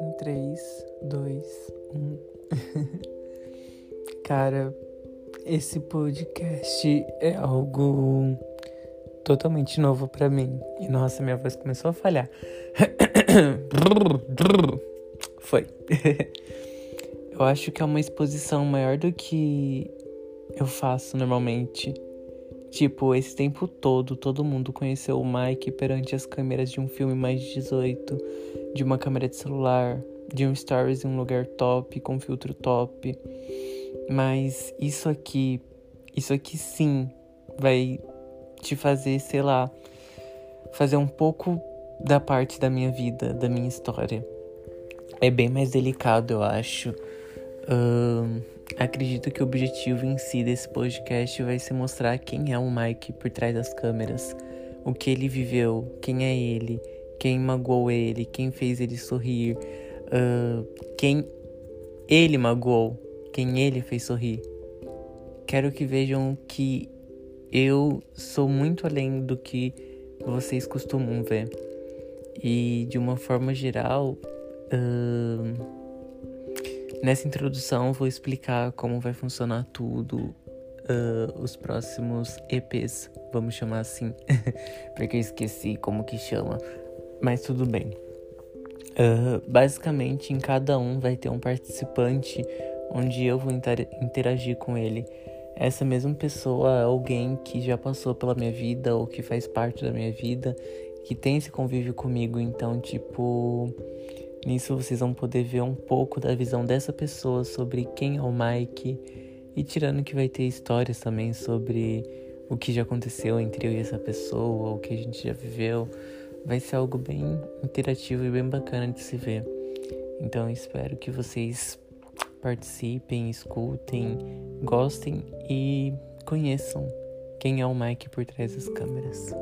Em 3, 2, 1. Cara, esse podcast é algo totalmente novo para mim. E nossa, minha voz começou a falhar. Foi. eu acho que é uma exposição maior do que eu faço normalmente. Tipo, esse tempo todo, todo mundo conheceu o Mike perante as câmeras de um filme mais de 18, de uma câmera de celular, de um stories em um lugar top, com filtro top. Mas isso aqui, isso aqui sim vai te fazer, sei lá, fazer um pouco da parte da minha vida, da minha história. É bem mais delicado, eu acho. Uh, acredito que o objetivo em si desse podcast vai ser mostrar quem é o Mike por trás das câmeras, o que ele viveu, quem é ele, quem magoou ele, quem fez ele sorrir, uh, quem ele magoou, quem ele fez sorrir. Quero que vejam que eu sou muito além do que vocês costumam ver. E de uma forma geral, uh, nessa introdução vou explicar como vai funcionar tudo, uh, os próximos EPs, vamos chamar assim, porque eu esqueci como que chama, mas tudo bem. Uh, basicamente, em cada um vai ter um participante onde eu vou interagir com ele essa mesma pessoa é alguém que já passou pela minha vida ou que faz parte da minha vida, que tem esse convívio comigo. Então, tipo, nisso vocês vão poder ver um pouco da visão dessa pessoa sobre quem é o Mike. E tirando que vai ter histórias também sobre o que já aconteceu entre eu e essa pessoa, o que a gente já viveu. Vai ser algo bem interativo e bem bacana de se ver. Então, espero que vocês participem, escutem, gostem e conheçam quem é o Mike por trás das câmeras.